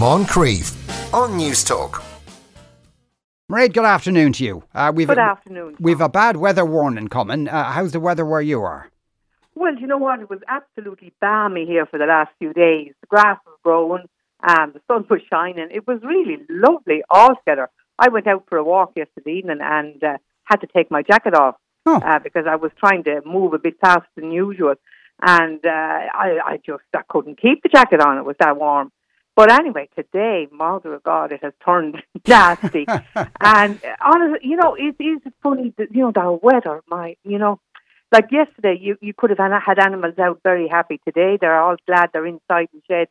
Moncrieff on Newstalk. Mairead, good afternoon to you. Uh, we've good a, afternoon. We've a bad weather warning coming. Uh, how's the weather where you are? Well, you know what? It was absolutely balmy here for the last few days. The grass was growing, and the sun was shining. It was really lovely altogether. I went out for a walk yesterday evening and uh, had to take my jacket off oh. uh, because I was trying to move a bit faster than usual, and uh, I, I just I couldn't keep the jacket on. It was that warm. But anyway, today, Mother of God, it has turned nasty. and honestly, you know, it is funny that, you know, the weather, my, you know, like yesterday, you, you could have had animals out very happy. Today, they're all glad they're inside and sheds.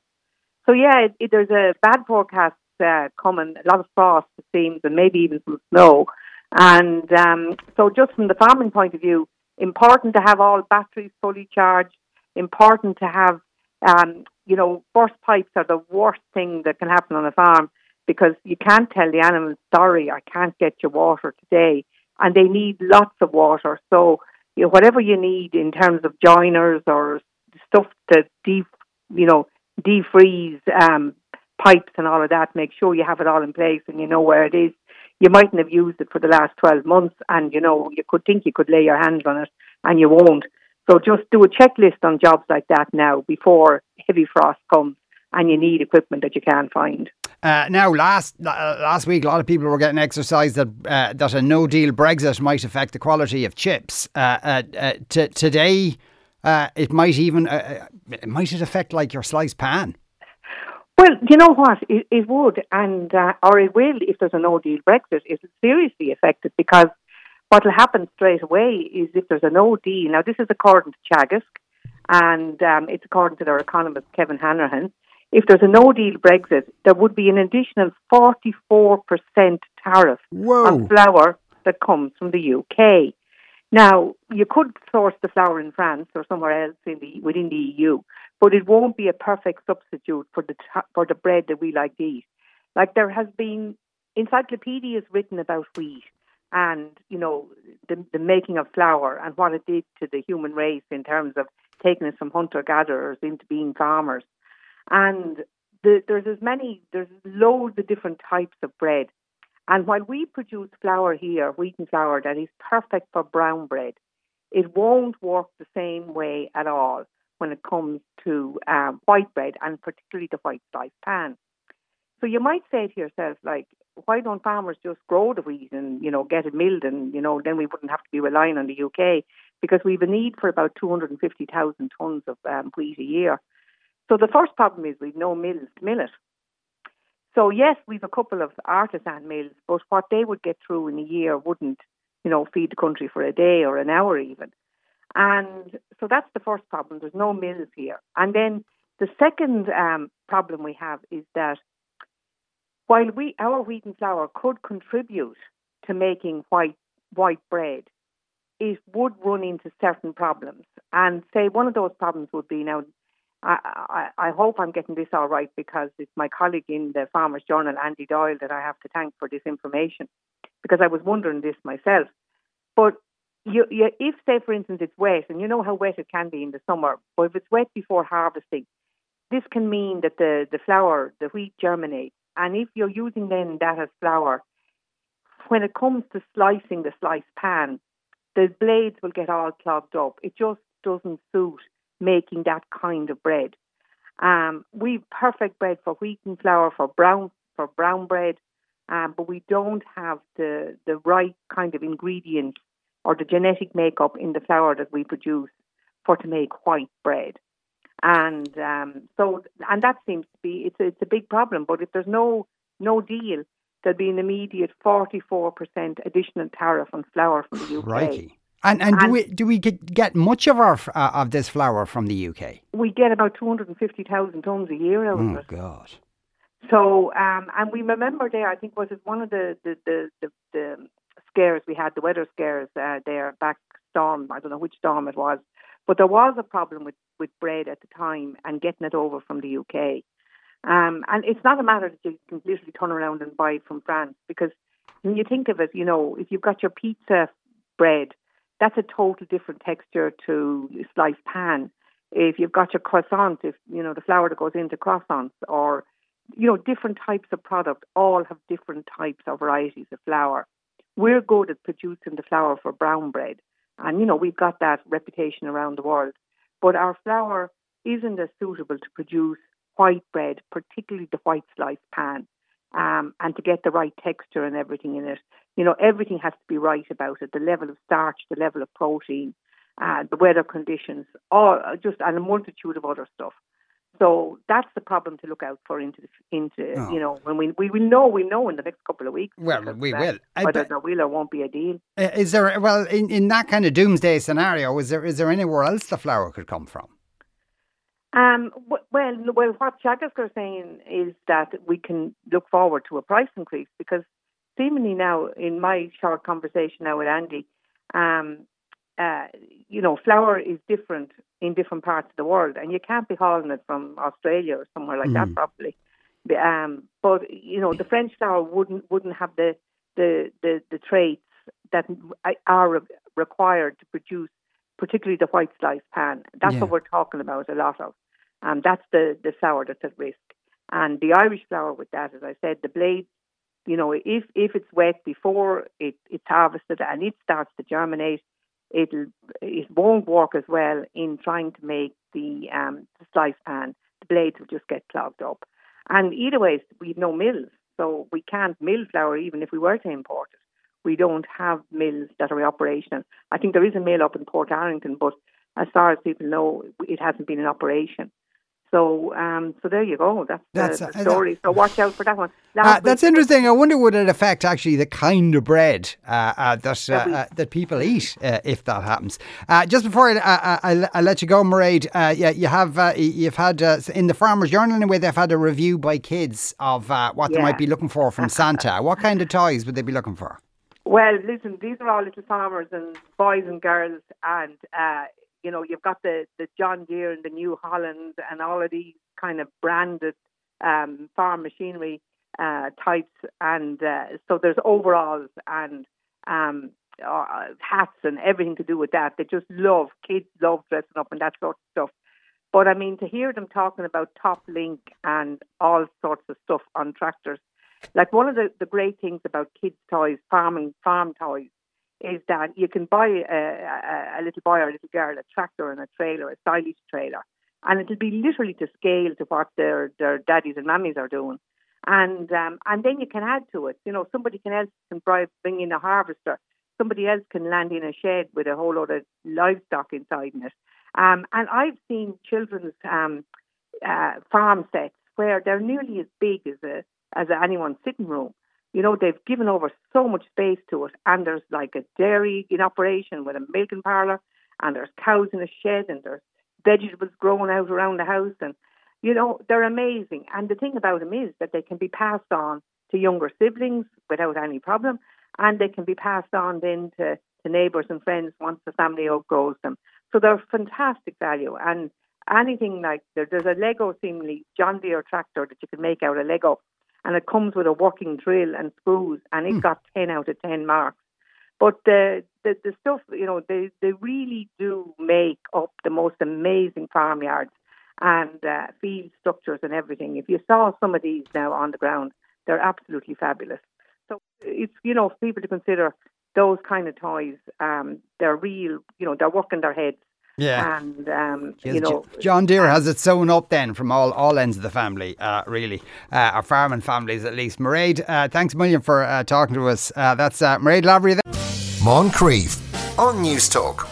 So, yeah, it, it, there's a bad forecast uh, coming, a lot of frost, it seems, and maybe even some snow. And um, so, just from the farming point of view, important to have all batteries fully charged, important to have um, you know, burst pipes are the worst thing that can happen on a farm because you can't tell the animals, sorry, I can't get you water today. And they need lots of water. So, you know, whatever you need in terms of joiners or stuff to deep, you know, defreeze um, pipes and all of that, make sure you have it all in place and you know where it is. You mightn't have used it for the last 12 months and, you know, you could think you could lay your hands on it and you won't. So just do a checklist on jobs like that now before heavy frost comes and you need equipment that you can't find. Uh, now, last uh, last week, a lot of people were getting exercised that uh, that a No Deal Brexit might affect the quality of chips. Uh, uh, uh, t- today, it might even might it affect like your sliced pan. Well, you know what? It, it would, and or it will if there's a No Deal Brexit. It'll seriously affect it because what will happen straight away is if there's a no deal, now this is according to Teagasc, and um, it's according to their economist Kevin Hanrahan, if there's a no deal Brexit, there would be an additional 44% tariff Whoa. on flour that comes from the UK. Now, you could source the flour in France or somewhere else in the, within the EU, but it won't be a perfect substitute for the for the bread that we like to eat. Like there has been encyclopedias written about wheat, and you know the, the making of flour and what it did to the human race in terms of taking us from hunter gatherers into being farmers. And the, there's as many, there's loads of different types of bread. And while we produce flour here, wheaten flour that is perfect for brown bread, it won't work the same way at all when it comes to um, white bread and particularly the white sliced pan. So you might say to yourself, like, why don't farmers just grow the wheat and you know get it milled and you know then we wouldn't have to be relying on the UK because we have a need for about 250,000 tons of um, wheat a year. So the first problem is we've no mills to mill it. So yes, we've a couple of artisan mills, but what they would get through in a year wouldn't, you know, feed the country for a day or an hour even. And so that's the first problem. There's no mills here. And then the second um, problem we have is that while we our wheat and flour could contribute to making white white bread, it would run into certain problems. And say one of those problems would be now. I, I, I hope I'm getting this all right because it's my colleague in the Farmers Journal, Andy Doyle, that I have to thank for this information because I was wondering this myself. But you, you, if, say, for instance, it's wet, and you know how wet it can be in the summer, but if it's wet before harvesting, this can mean that the, the flour, the wheat germinates, and if you're using then that as flour, when it comes to slicing the sliced pan, the blades will get all clogged up. It just doesn't suit making that kind of bread. Um, we've perfect bread for wheaten flour, for brown for brown bread, um, but we don't have the the right kind of ingredients or the genetic makeup in the flour that we produce for to make white bread and um, so and that seems to be it's a, it's a big problem. But if there's no no deal, there'll be an immediate forty four percent additional tariff on flour from the UK. Righty. And, and, and do we do we get, get much of our uh, of this flour from the UK? We get about two hundred and fifty thousand tons a year out oh, of it. God! So um, and we remember there, I think was it one of the the, the, the, the scares we had, the weather scares uh, there back storm. I don't know which storm it was, but there was a problem with, with bread at the time and getting it over from the UK. Um, and it's not a matter that you can literally turn around and buy from France because when you think of it, you know, if you've got your pizza bread, that's a total different texture to sliced pan. If you've got your croissant, if you know the flour that goes into croissants, or you know, different types of product all have different types of varieties of flour. We're good at producing the flour for brown bread, and you know we've got that reputation around the world. But our flour isn't as suitable to produce white bread, particularly the white slice pan, um, and to get the right texture and everything in it. You know, everything has to be right about it: the level of starch, the level of protein, uh, the weather conditions, all just and a multitude of other stuff. So that's the problem to look out for into the, into oh. you know when we we will know we know in the next couple of weeks. Well, we uh, will. Whether there will or won't be a deal. Uh, is there well in, in that kind of doomsday scenario? Is there is there anywhere else the flour could come from? Um, well, well, what Teagasc are saying is that we can look forward to a price increase because seemingly now, in my short conversation now with Andy, um, uh, you know, flour is different in different parts of the world, and you can't be hauling it from Australia or somewhere like mm. that, probably. Um, but you know, the French flour wouldn't wouldn't have the the the, the traits that are required to produce, particularly the white slice pan. That's yeah. what we're talking about a lot of. Um, that's the the flour that's at risk. And the Irish flour with that, as I said, the blades, you know, if if it's wet before it, it's harvested and it starts to germinate, it'll it won't work as well in trying to make the um, the slice pan. The blades will just get clogged up. And either way, we've no mills, so we can't mill flour even if we were to import it. We don't have mills that are operational. I think there is a mill up in Portarlington, but as far as people know, it hasn't been in operation. So, um, so there you go. That's, that's the, the story. Uh, so watch out for that one. Uh, that's interesting. I wonder would it affect actually the kind of bread uh, uh that uh, uh, that people eat if that happens. just before I, I, I, let you go, Mairead, yeah, you have you've had in the Farmers Journal anyway. They've had a review by kids of what yeah. they might be looking for from Santa. what kind of toys would they be looking for? Well, listen, these are all little farmers and boys and girls, and uh, you know, you've got the, the John Deere and the New Holland and all of these kind of branded um, farm machinery uh, types. And uh, so there's overalls and um, uh, hats and everything to do with that. They just love, kids love dressing up and that sort of stuff. But I mean, to hear them talking about top link and all sorts of stuff on tractors, like one of the, the great things about kids' toys, farming farm toys, is that you can buy a, a, a, little boy or a little girl a tractor and a trailer, a stylish trailer, and it'll be literally to scale to what their their daddies and mummies are doing. And um, and then you can add to it. You know, somebody can else can bring in a harvester. Somebody else can land in a shed with a whole lot of livestock inside in it. Um, and I've seen children's um, uh, farm sets where they're nearly as big as a as anyone's sitting room you know, they've given over so much space to it, and there's like a dairy in operation with a milking parlour, and there's cows in a shed, and there's vegetables growing out around the house, and you know they're amazing. And the thing about them is that they can be passed on to younger siblings without any problem, and they can be passed on then to, to neighbours and friends once the family outgrows them. So they're fantastic value, and anything like there, there's a Lego seemingly John Deere tractor that you can make out of Lego and it comes with a working drill and screws, and it mm. got 10 out of 10 marks. But the, the, the stuff, you know, they, they really do make up the most amazing farmyards and uh, field structures and everything. If you saw some of these now on the ground, they're absolutely fabulous. So it's, you know, people to consider those kind of toys, um, they're real, you know, they're working their heads yeah. And, um, you know. John Deere has it sewn up then from all, all ends of the family, uh, really. Uh, our farming families, at least. Mairead, uh, thanks a million for uh, talking to us. Uh, that's uh, Mairead Lavery. Moncrieff on Newstalk.